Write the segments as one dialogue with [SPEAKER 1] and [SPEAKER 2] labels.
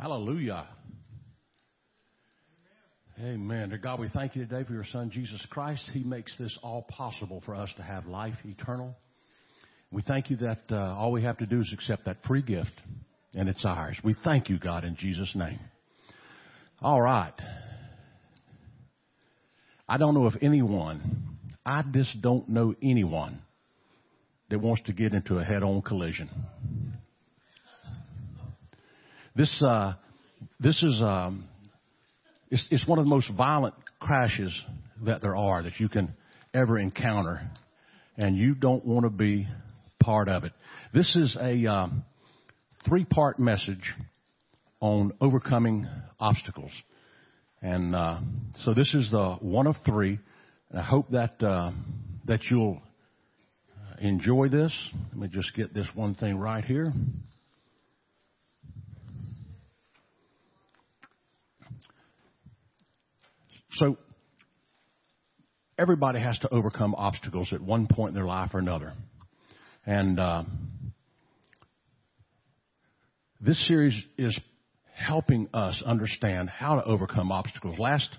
[SPEAKER 1] Hallelujah. Amen. Dear God, we thank you today for your Son, Jesus Christ. He makes this all possible for us to have life eternal. We thank you that uh, all we have to do is accept that free gift, and it's ours. We thank you, God, in Jesus' name. All right. I don't know if anyone, I just don't know anyone that wants to get into a head-on collision. This, uh, this is, um, it's, it's one of the most violent crashes that there are that you can ever encounter, and you don't want to be part of it. This is a um, three-part message on overcoming obstacles, and uh, so this is the one of three. And I hope that uh, that you'll enjoy this. Let me just get this one thing right here. So, everybody has to overcome obstacles at one point in their life or another. And uh, this series is helping us understand how to overcome obstacles. Last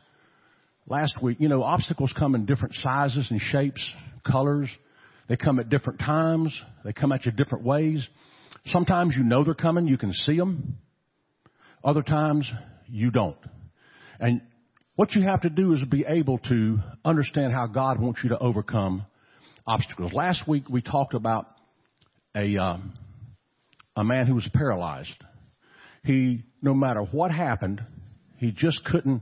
[SPEAKER 1] last week, you know, obstacles come in different sizes and shapes, colors. They come at different times. They come at you different ways. Sometimes you know they're coming, you can see them. Other times you don't. And what you have to do is be able to understand how God wants you to overcome obstacles. Last week we talked about a um, a man who was paralyzed. He, no matter what happened, he just couldn't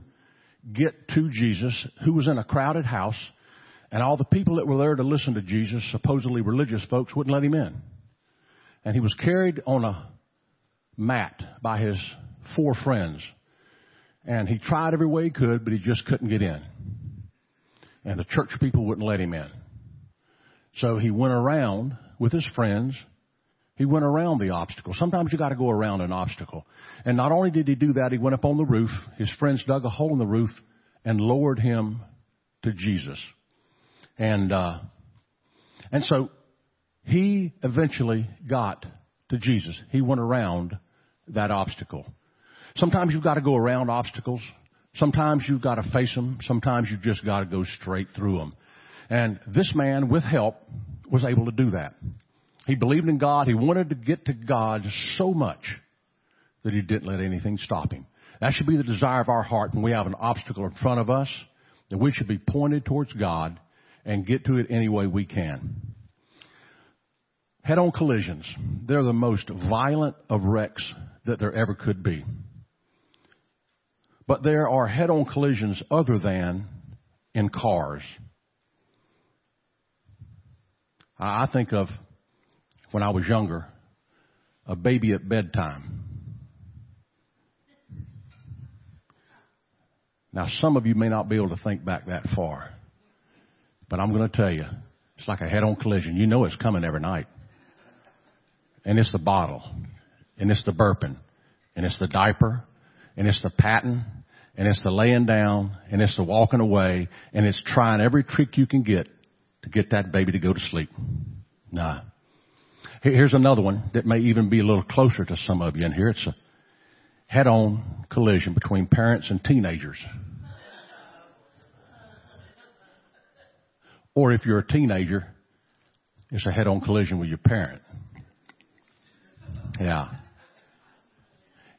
[SPEAKER 1] get to Jesus, who was in a crowded house, and all the people that were there to listen to Jesus, supposedly religious folks, wouldn't let him in. And he was carried on a mat by his four friends. And he tried every way he could, but he just couldn't get in. And the church people wouldn't let him in. So he went around with his friends. He went around the obstacle. Sometimes you got to go around an obstacle. And not only did he do that, he went up on the roof. His friends dug a hole in the roof and lowered him to Jesus. And uh, and so he eventually got to Jesus. He went around that obstacle. Sometimes you've got to go around obstacles. Sometimes you've got to face them. Sometimes you've just got to go straight through them. And this man, with help, was able to do that. He believed in God. He wanted to get to God so much that he didn't let anything stop him. That should be the desire of our heart when we have an obstacle in front of us, that we should be pointed towards God and get to it any way we can. Head-on collisions. They're the most violent of wrecks that there ever could be. But there are head-on collisions other than in cars. I think of when I was younger, a baby at bedtime. Now, some of you may not be able to think back that far, but I'm going to tell you, it's like a head-on collision. You know it's coming every night. And it's the bottle, and it's the burping, and it's the diaper, and it's the patting, and it's the laying down, and it's the walking away, and it's trying every trick you can get to get that baby to go to sleep. Nah. Here's another one that may even be a little closer to some of you in here. It's a head-on collision between parents and teenagers. Or if you're a teenager, it's a head-on collision with your parent. Yeah.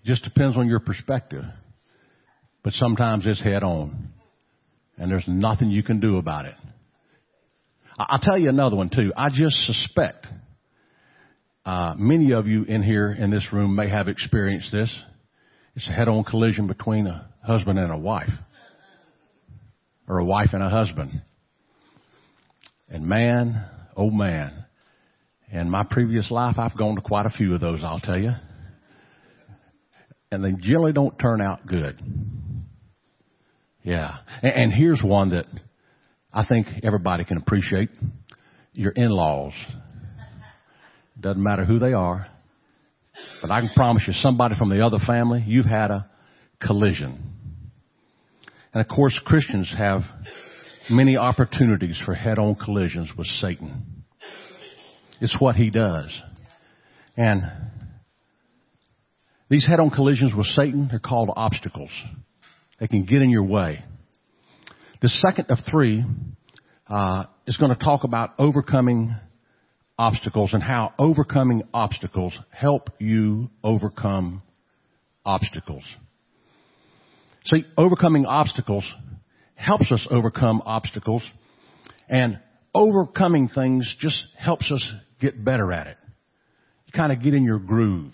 [SPEAKER 1] It Just depends on your perspective. But sometimes it's head on. And there's nothing you can do about it. I'll tell you another one too. I just suspect uh, many of you in here in this room may have experienced this. It's a head-on collision between a husband and a wife, or a wife and a husband. And man, oh man, in my previous life, I've gone to quite a few of those. I'll tell you, and they generally don't turn out good. Yeah, and, and here's one that I think everybody can appreciate your in-laws. Doesn't matter who they are. But I can promise you, somebody from the other family, you've had a collision. And of course, Christians have many opportunities for head-on collisions with Satan. It's what he does. And These head on collisions with Satan, they're called obstacles. They can get in your way. The second of three uh, is going to talk about overcoming obstacles and how overcoming obstacles help you overcome obstacles. See, overcoming obstacles helps us overcome obstacles and overcoming things just helps us get better at it. You kind of get in your groove.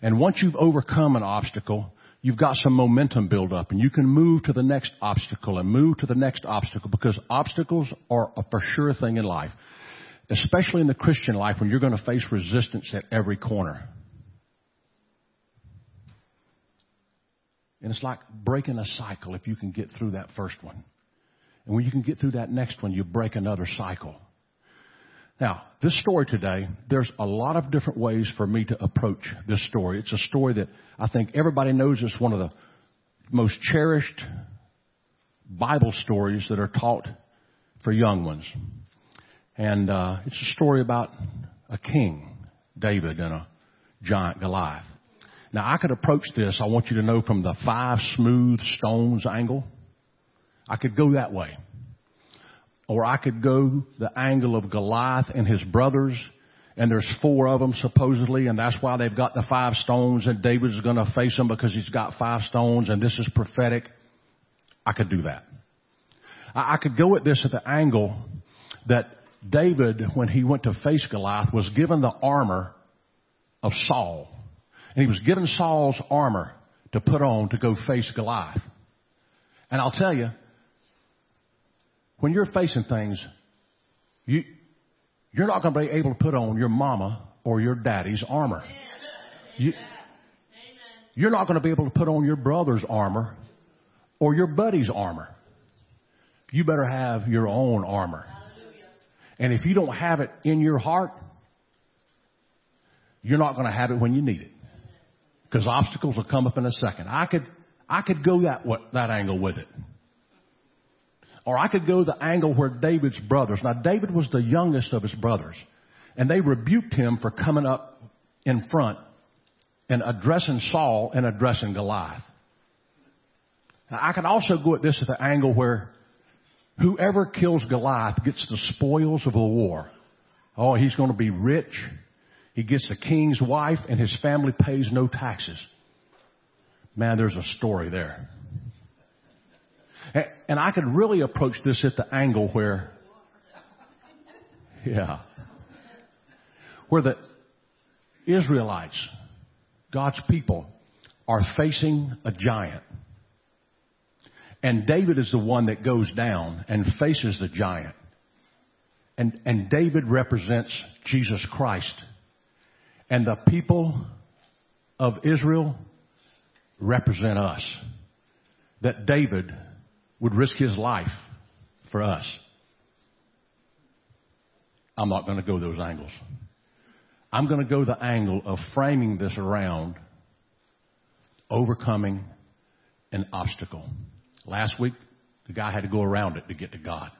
[SPEAKER 1] And once you've overcome an obstacle, you've got some momentum build up and you can move to the next obstacle and move to the next obstacle because obstacles are a for sure thing in life, especially in the Christian life when you're going to face resistance at every corner. And it's like breaking a cycle if you can get through that first one. And when you can get through that next one, you break another cycle. Now, this story today, there's a lot of different ways for me to approach this story. It's a story that I think everybody knows is one of the most cherished Bible stories that are taught for young ones. And uh, it's a story about a king, David, and a giant Goliath. Now, I could approach this, I want you to know, from the five smooth stones angle. I could go that way. Or I could go the angle of Goliath and his brothers, and there's four of them supposedly, and that's why they've got the five stones, and David's gonna face them because he's got five stones, and this is prophetic. I could do that. I could go at this at the angle that David, when he went to face Goliath, was given the armor of Saul. And he was given Saul's armor to put on to go face Goliath. And I'll tell you, when you're facing things, you, you're not going to be able to put on your mama or your daddy's armor. You, you're not going to be able to put on your brother's armor or your buddy's armor. You better have your own armor. And if you don't have it in your heart, you're not going to have it when you need it. Because obstacles will come up in a second. I could, I could go that, that angle with it. Or I could go the angle where David's brothers, now David was the youngest of his brothers, and they rebuked him for coming up in front and addressing Saul and addressing Goliath. Now I could also go at this at the angle where whoever kills Goliath gets the spoils of the war. Oh, he's going to be rich. He gets the king's wife and his family pays no taxes. Man, there's a story there. And I could really approach this at the angle where, yeah, where the Israelites, God's people, are facing a giant. And David is the one that goes down and faces the giant. And, and David represents Jesus Christ. And the people of Israel represent us. That David would risk his life for us. I'm not going to go those angles. I'm going to go the angle of framing this around overcoming an obstacle. Last week, the guy had to go around it to get to God.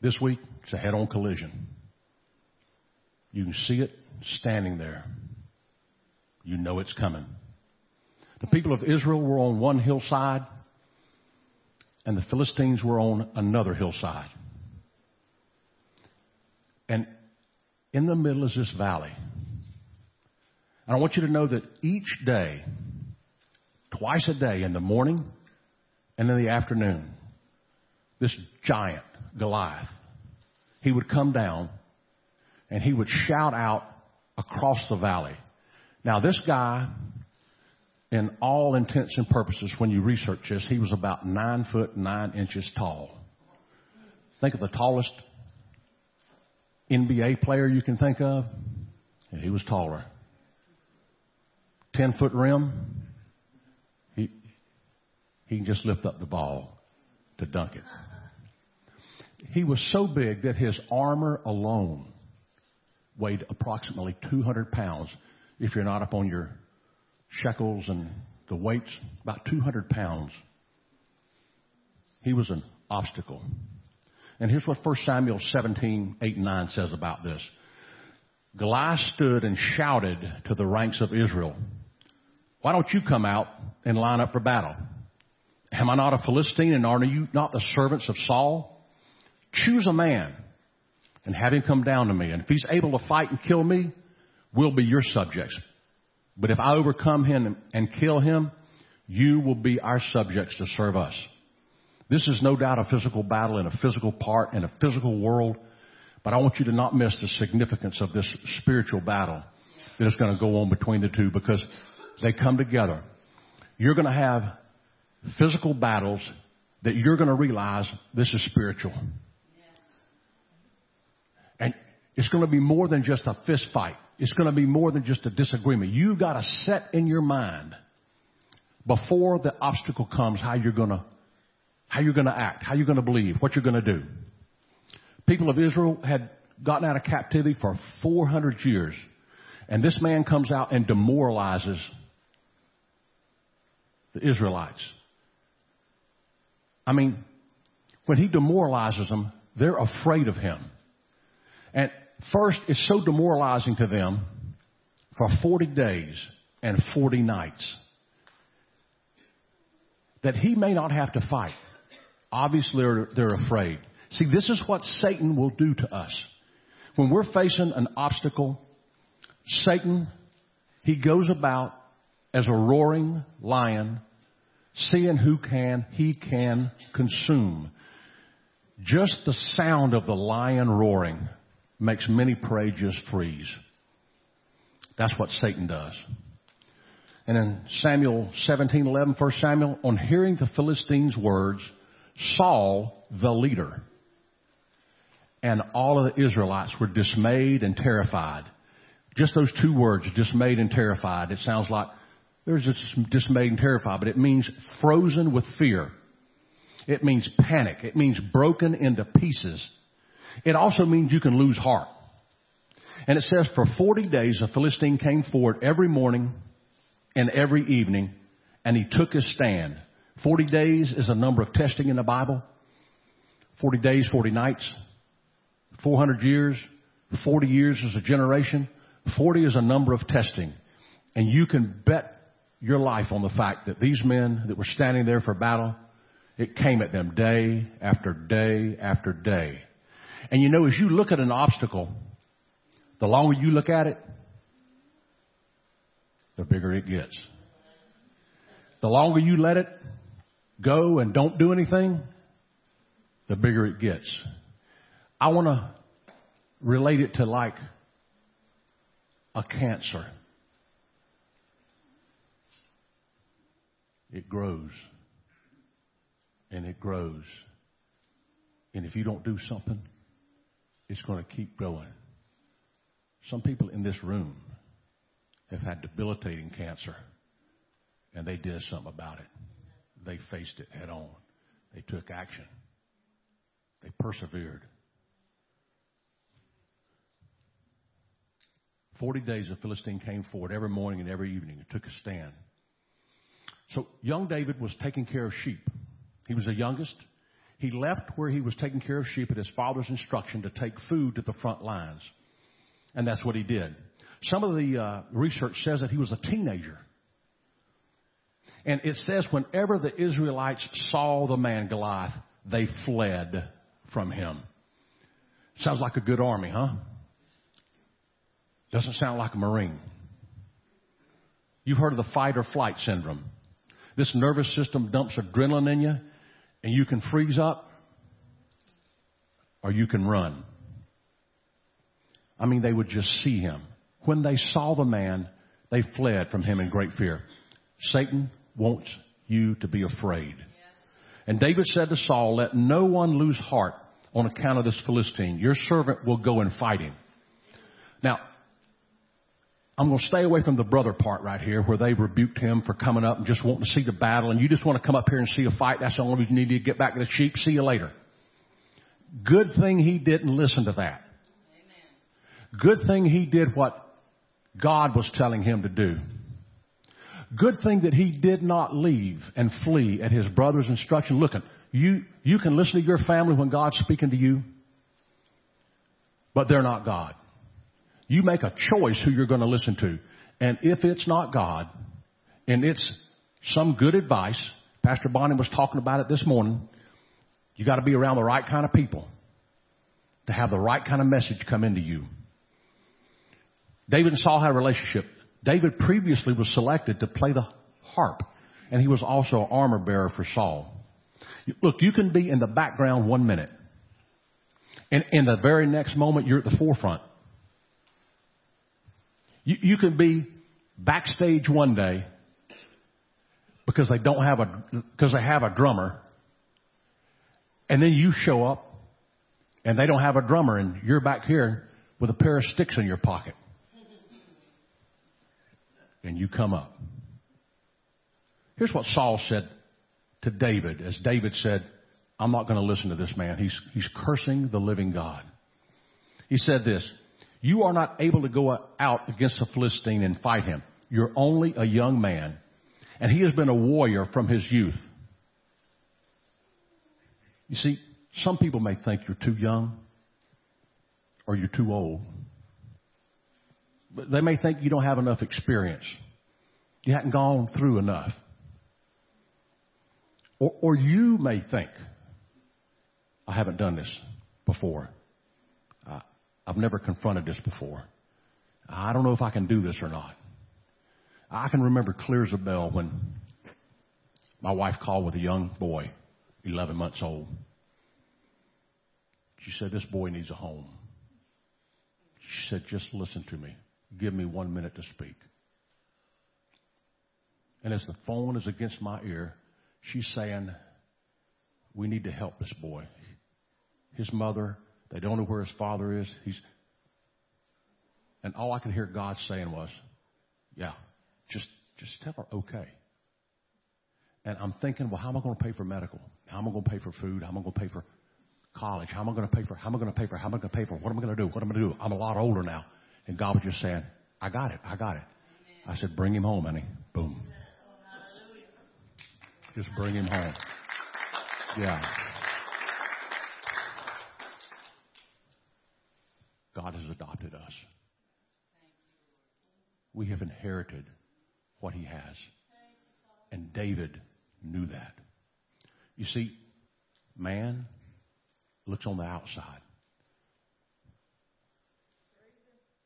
[SPEAKER 1] This week, it's a head on collision. You can see it standing there. You know it's coming. The people of Israel were on one hillside and the Philistines were on another hillside. And in the middle is this valley. And I want you to know that each day, twice a day, in the morning and in the afternoon, this giant, Goliath, he would come down and he would shout out across the valley. Now, this guy in all intents and purposes, when you research this, he was about nine foot nine inches tall. Think of the tallest NBA player you can think of. Yeah, he was taller. Ten foot rim. He he can just lift up the ball to dunk it. He was so big that his armor alone weighed approximately 200 pounds. If you're not up on your shekels and the weights, about 200 pounds. He was an obstacle. And here's what 1 Samuel 17, 8 and 9 says about this. Goliath stood and shouted to the ranks of Israel, Why don't you come out and line up for battle? Am I not a Philistine and are you not the servants of Saul? Choose a man and have him come down to me. And if he's able to fight and kill me, we'll be your subjects. But if I overcome him and kill him, you will be our subjects to serve us. This is no doubt a physical battle in a physical part in a physical world, but I want you to not miss the significance of this spiritual battle that is going to go on between the two because they come together. You're going to have physical battles that you're going to realize this is spiritual. And it's going to be more than just a fist fight. It's going to be more than just a disagreement. You've got to set in your mind before the obstacle comes how you're going to how you're going to act, how you're going to believe, what you're going to do. People of Israel had gotten out of captivity for 400 years, and this man comes out and demoralizes the Israelites. I mean, when he demoralizes them, they're afraid of him. And first, it's so demoralizing to them for 40 days and 40 nights that he may not have to fight. Obviously, they're, they're afraid. See, this is what Satan will do to us. When we're facing an obstacle, Satan, he goes about as a roaring lion, seeing who can, he can consume. Just the sound of the lion roaring makes many prey just freeze. That's what Satan does. And in Samuel 17:11, 1 Samuel, on hearing the Philistines' words, Saul, the leader, and all of the Israelites were dismayed and terrified. Just those two words, dismayed and terrified. It sounds like there's just dismayed and terrified, but it means frozen with fear. It means panic. It means broken into pieces. It also means you can lose heart. And it says for 40 days a Philistine came forward every morning and every evening and he took his stand. 40 days is a number of testing in the Bible. 40 days, 40 nights. 400 years. 40 years is a generation. 40 is a number of testing. And you can bet your life on the fact that these men that were standing there for battle, it came at them day after day after day. And you know, as you look at an obstacle, the longer you look at it, the bigger it gets. The longer you let it go and don't do anything, the bigger it gets. I want to relate it to like a cancer. It grows and it grows. And if you don't do something, it's going to keep growing. Some people in this room have had debilitating cancer and they did something about it. They faced it head on. They took action. They persevered. 40 days the Philistine came forward every morning and every evening and took a stand. So young David was taking care of sheep. He was the youngest. He left where he was taking care of sheep at his father's instruction to take food to the front lines. And that's what he did. Some of the uh, research says that he was a teenager. And it says whenever the Israelites saw the man Goliath, they fled from him. Sounds like a good army, huh? Doesn't sound like a Marine. You've heard of the fight or flight syndrome. This nervous system dumps adrenaline in you, and you can freeze up or you can run. I mean, they would just see him. When they saw the man, they fled from him in great fear. Satan wants you to be afraid. And David said to Saul, Let no one lose heart on account of this Philistine. Your servant will go and fight him. Now, I'm going to stay away from the brother part right here where they rebuked him for coming up and just wanting to see the battle and you just want to come up here and see a fight. That's the only reason you need to get back to the sheep. See you later. Good thing he didn't listen to that. Good thing he did what God was telling him to do. Good thing that he did not leave and flee at his brother's instruction. Look, you, you can listen to your family when God's speaking to you, but they're not God. You make a choice who you're going to listen to. And if it's not God, and it's some good advice, Pastor Bonnie was talking about it this morning, you got to be around the right kind of people to have the right kind of message come into you. David and Saul had a relationship. David previously was selected to play the harp, and he was also an armor bearer for Saul. Look, you can be in the background one minute, and in the very next moment, you're at the forefront. You, you can be backstage one day because they don't have a because they have a drummer, and then you show up and they don't have a drummer, and you're back here with a pair of sticks in your pocket, and you come up. Here's what Saul said to David, as David said, "I'm not going to listen to this man. He's he's cursing the living God." He said this. You are not able to go out against a Philistine and fight him. You're only a young man, and he has been a warrior from his youth. You see, some people may think you're too young or you're too old. But they may think you don't have enough experience. You haven't gone through enough. Or, or you may think, I haven't done this before. I've never confronted this before. I don't know if I can do this or not. I can remember clear as a bell when my wife called with a young boy, 11 months old. She said, This boy needs a home. She said, Just listen to me. Give me one minute to speak. And as the phone is against my ear, she's saying, We need to help this boy. His mother they don't know where his father is. He's, and all I could hear God saying was, yeah, just, just tell her okay. And I'm thinking, well, how am I going to pay for medical? How am I going to pay for food? How am I going to pay for college? How am I going to pay for, how am I going to pay for, how am I going to pay for, what am I going to do? What am I going to do? I'm a lot older now. And God was just saying, I got it. I got it. I said, bring him home, honey. Boom. Just bring him home. Yeah. God has adopted us. We have inherited what he has. And David knew that. You see, man looks on the outside,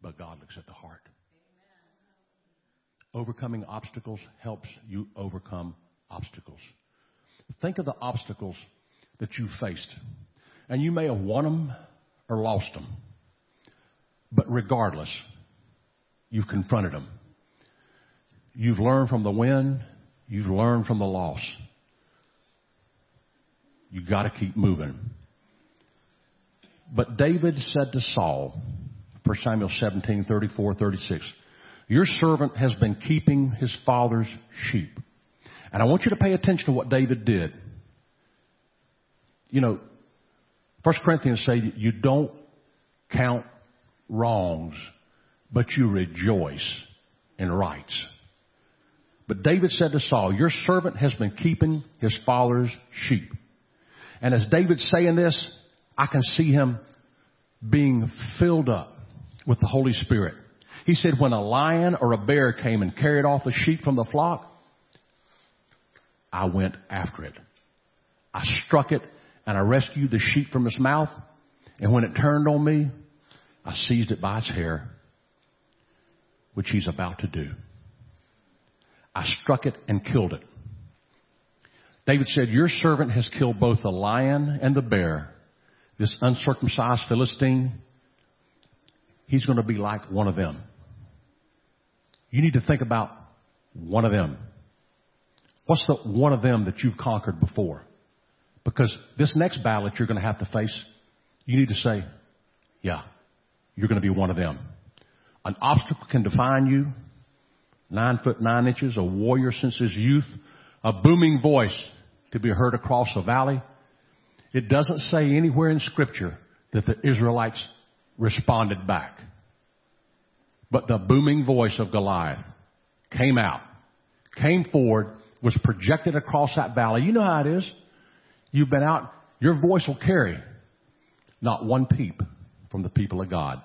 [SPEAKER 1] but God looks at the heart. Overcoming obstacles helps you overcome obstacles. Think of the obstacles that you faced. And you may have won them or lost them. But regardless, you've confronted them. You've learned from the win. You've learned from the loss. You got to keep moving. But David said to Saul, 1 Samuel 17, 34, 36, Your servant has been keeping his father's sheep. And I want you to pay attention to what David did. You know, 1 Corinthians say you don't count wrongs, but you rejoice in rights. But David said to Saul, Your servant has been keeping his father's sheep. And as David's saying this, I can see him being filled up with the Holy Spirit. He said, When a lion or a bear came and carried off a sheep from the flock, I went after it. I struck it and I rescued the sheep from its mouth. And when it turned on me, I seized it by its hair, which he's about to do. I struck it and killed it. David said, Your servant has killed both the lion and the bear. This uncircumcised Philistine, he's going to be like one of them. You need to think about one of them. What's the one of them that you've conquered before? Because this next battle that you're going to have to face, you need to say, yeah, you're going to be one of them. An obstacle can define you. Nine foot nine inches, a warrior since his youth, a booming voice to be heard across the valley. It doesn't say anywhere in scripture that the Israelites responded back. But the booming voice of Goliath came out, came forward, was projected across that valley. You know how it is. You've been out, your voice will carry not one peep from the people of God.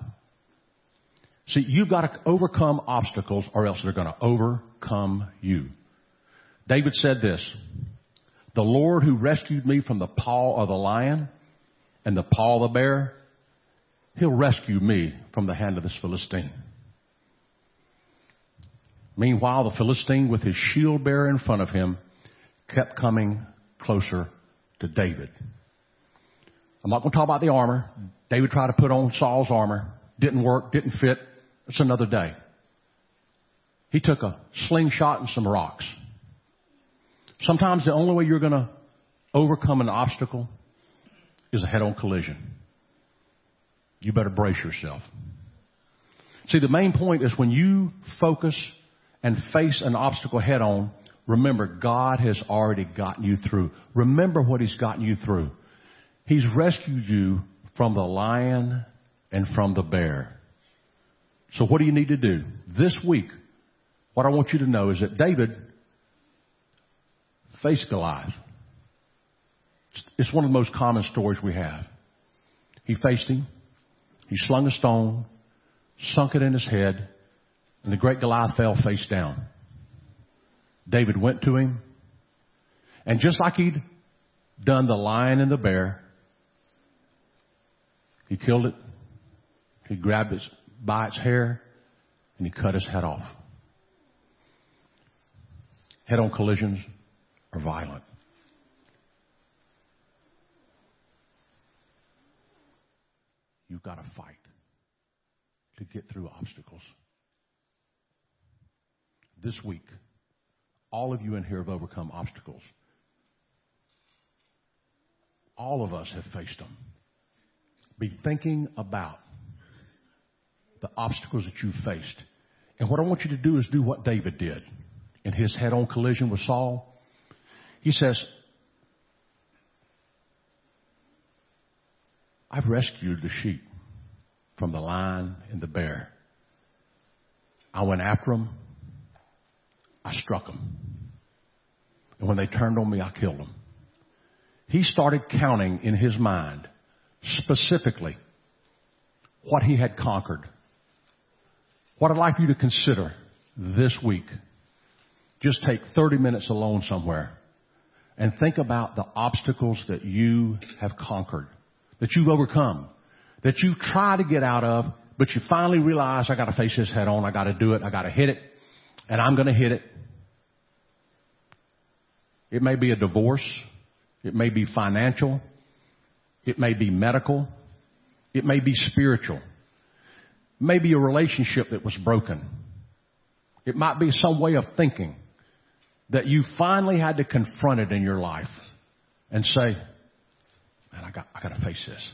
[SPEAKER 1] See, you've got to overcome obstacles or else they're going to overcome you. David said this, the Lord who rescued me from the paw of the lion and the paw of the bear, he'll rescue me from the hand of this Philistine. Meanwhile, the Philistine with his shield bearer in front of him kept coming closer to David. I'm not going to talk about the armor. David tried to put on Saul's armor. Didn't work, didn't fit. It's another day. He took a slingshot and some rocks. Sometimes the only way you're going to overcome an obstacle is a head-on collision. You better brace yourself. See, the main point is when you focus and face an obstacle head on, remember God has already gotten you through. Remember what He's gotten you through. He's rescued you from the lion and from the bear. So what do you need to do? This week, what I want you to know is that David faced Goliath. It's one of the most common stories we have. He faced him. He slung a stone, sunk it in his head, and the great Goliath fell face down. David went to him, and just like he'd done the lion and the bear, he killed it. He grabbed it by its hair, and he cut his head off. Head-on collisions are violent. You've got to fight to get through obstacles. This week, all of you in here have overcome obstacles. All of us have faced them. Be thinking about the obstacles that you've faced. And what I want you to do is do what David did in his head on collision with Saul. He says, I've rescued the sheep from the lion and the bear. I went after them. I struck them. And when they turned on me, I killed them. He started counting in his mind specifically what he had conquered. What I'd like you to consider this week. Just take 30 minutes alone somewhere and think about the obstacles that you have conquered, that you've overcome, that you've tried to get out of, but you finally realize I got to face this head on. I got to do it. I got to hit it, and I'm to hit it. It may be a divorce. It may be financial. It may be medical. It may be spiritual. Maybe a relationship that was broken. It might be some way of thinking that you finally had to confront it in your life and say, man, I got, I got to face this.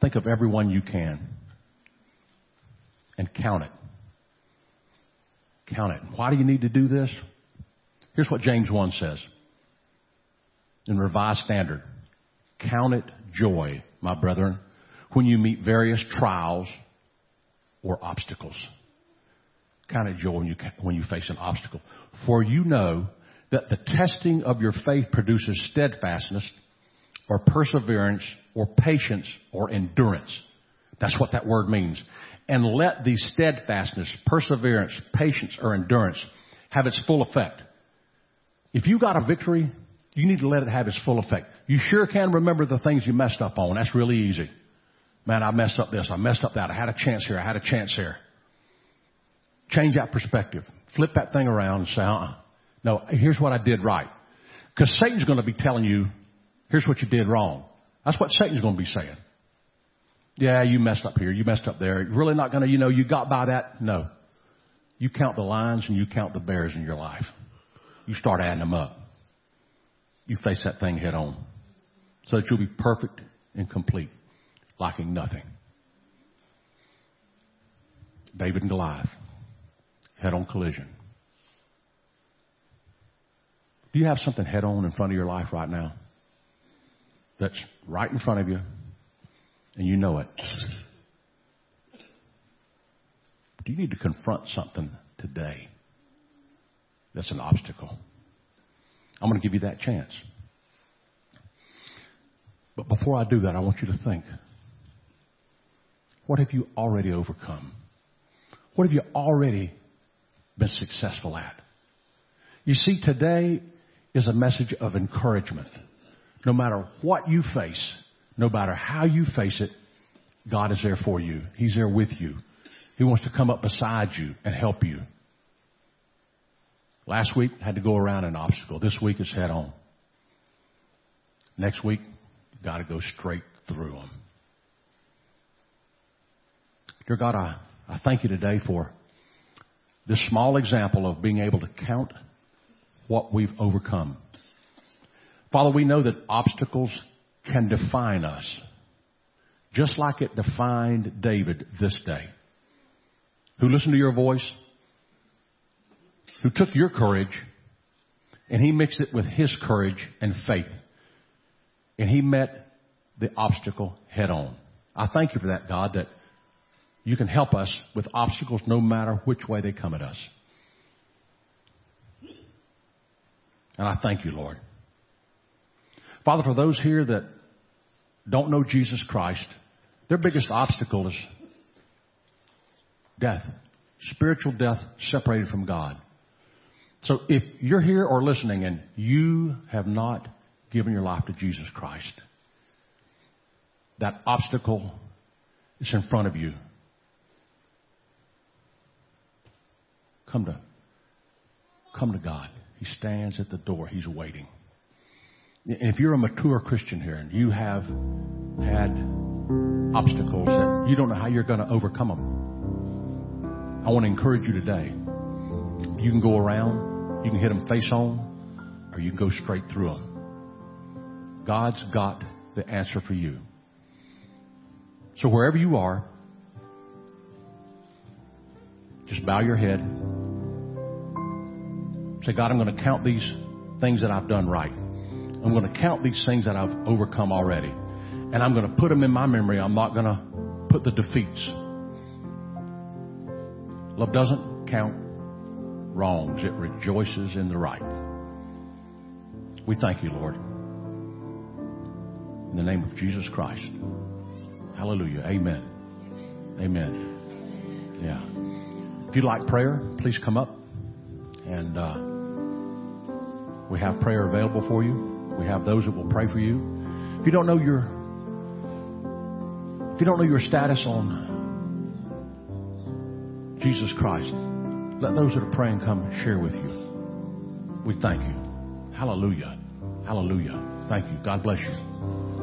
[SPEAKER 1] Think of everyone you can and count it. Count it. Why do you need to do this? Here's what James 1 says in Revised Standard. Count it joy, my brethren, when you meet various trials or obstacles. Count it joy when you, when you face an obstacle. For you know that the testing of your faith produces steadfastness or perseverance or patience or endurance. That's what that word means. And let the steadfastness, perseverance, patience, or endurance have its full effect. If you got a victory, you need to let it have its full effect. You sure can remember the things you messed up on. That's really easy. Man, I messed up this. I messed up that. I had a chance here. I had a chance here. Change that perspective. Flip that thing around and say, uh-uh. No, here's what I did right. Because Satan's going to be telling you, here's what you did wrong. That's what Satan's going to be saying. Yeah, you messed up here. You messed up there. You're really not going to, you know, you got by that. No. You count the lions and you count the bears in your life. You start adding them up. You face that thing head on so that you'll be perfect and complete, lacking nothing. David and Goliath, head on collision. Do you have something head on in front of your life right now? That's right in front of you and you know it. Do you need to confront something today that's an obstacle? I'm going to give you that chance. But before I do that, I want you to think. What have you already overcome? What have you already been successful at? You see, today is a message of encouragement. No matter what you face, no matter how you face it, God is there for you. He's there with you. He wants to come up beside you and help you. Last week, had to go around an obstacle. This week is head on. Next week, got to go straight through them. Dear God, I, I thank you today for this small example of being able to count what we've overcome. Father, we know that obstacles can define us, just like it defined David this day, who listened to your voice, who took your courage, and he mixed it with his courage and faith. And he met the obstacle head on. I thank you for that, God, that you can help us with obstacles no matter which way they come at us. And I thank you, Lord. Father, for those here that don't know Jesus Christ, their biggest obstacle is death, spiritual death separated from God. So if you're here or listening and you have not given your life to Jesus Christ, that obstacle is in front of you. Come to, come to God. He stands at the door. He's waiting. And if you're a mature Christian here and you have had obstacles that you don't know how you're going to overcome them, I want to encourage you today. You can go around, you can hit them face on, or you can go straight through them. God's got the answer for you. So wherever you are, just bow your head. Say, God, I'm going to count these things that I've done right. I'm going to count these things that I've overcome already. And I'm going to put them in my memory. I'm not going to put the defeats. Love doesn't count wrongs. It rejoices in the right. We thank you, Lord. In the name of Jesus Christ. Hallelujah. Amen. Amen. Yeah. If you'd like prayer, please come up and uh, we have prayer available for you. We have those that will pray for you. If you don't know your if you don't know your status on Jesus Christ, let those that are praying come share with you. We thank you. Hallelujah. Hallelujah. Thank you. God bless you.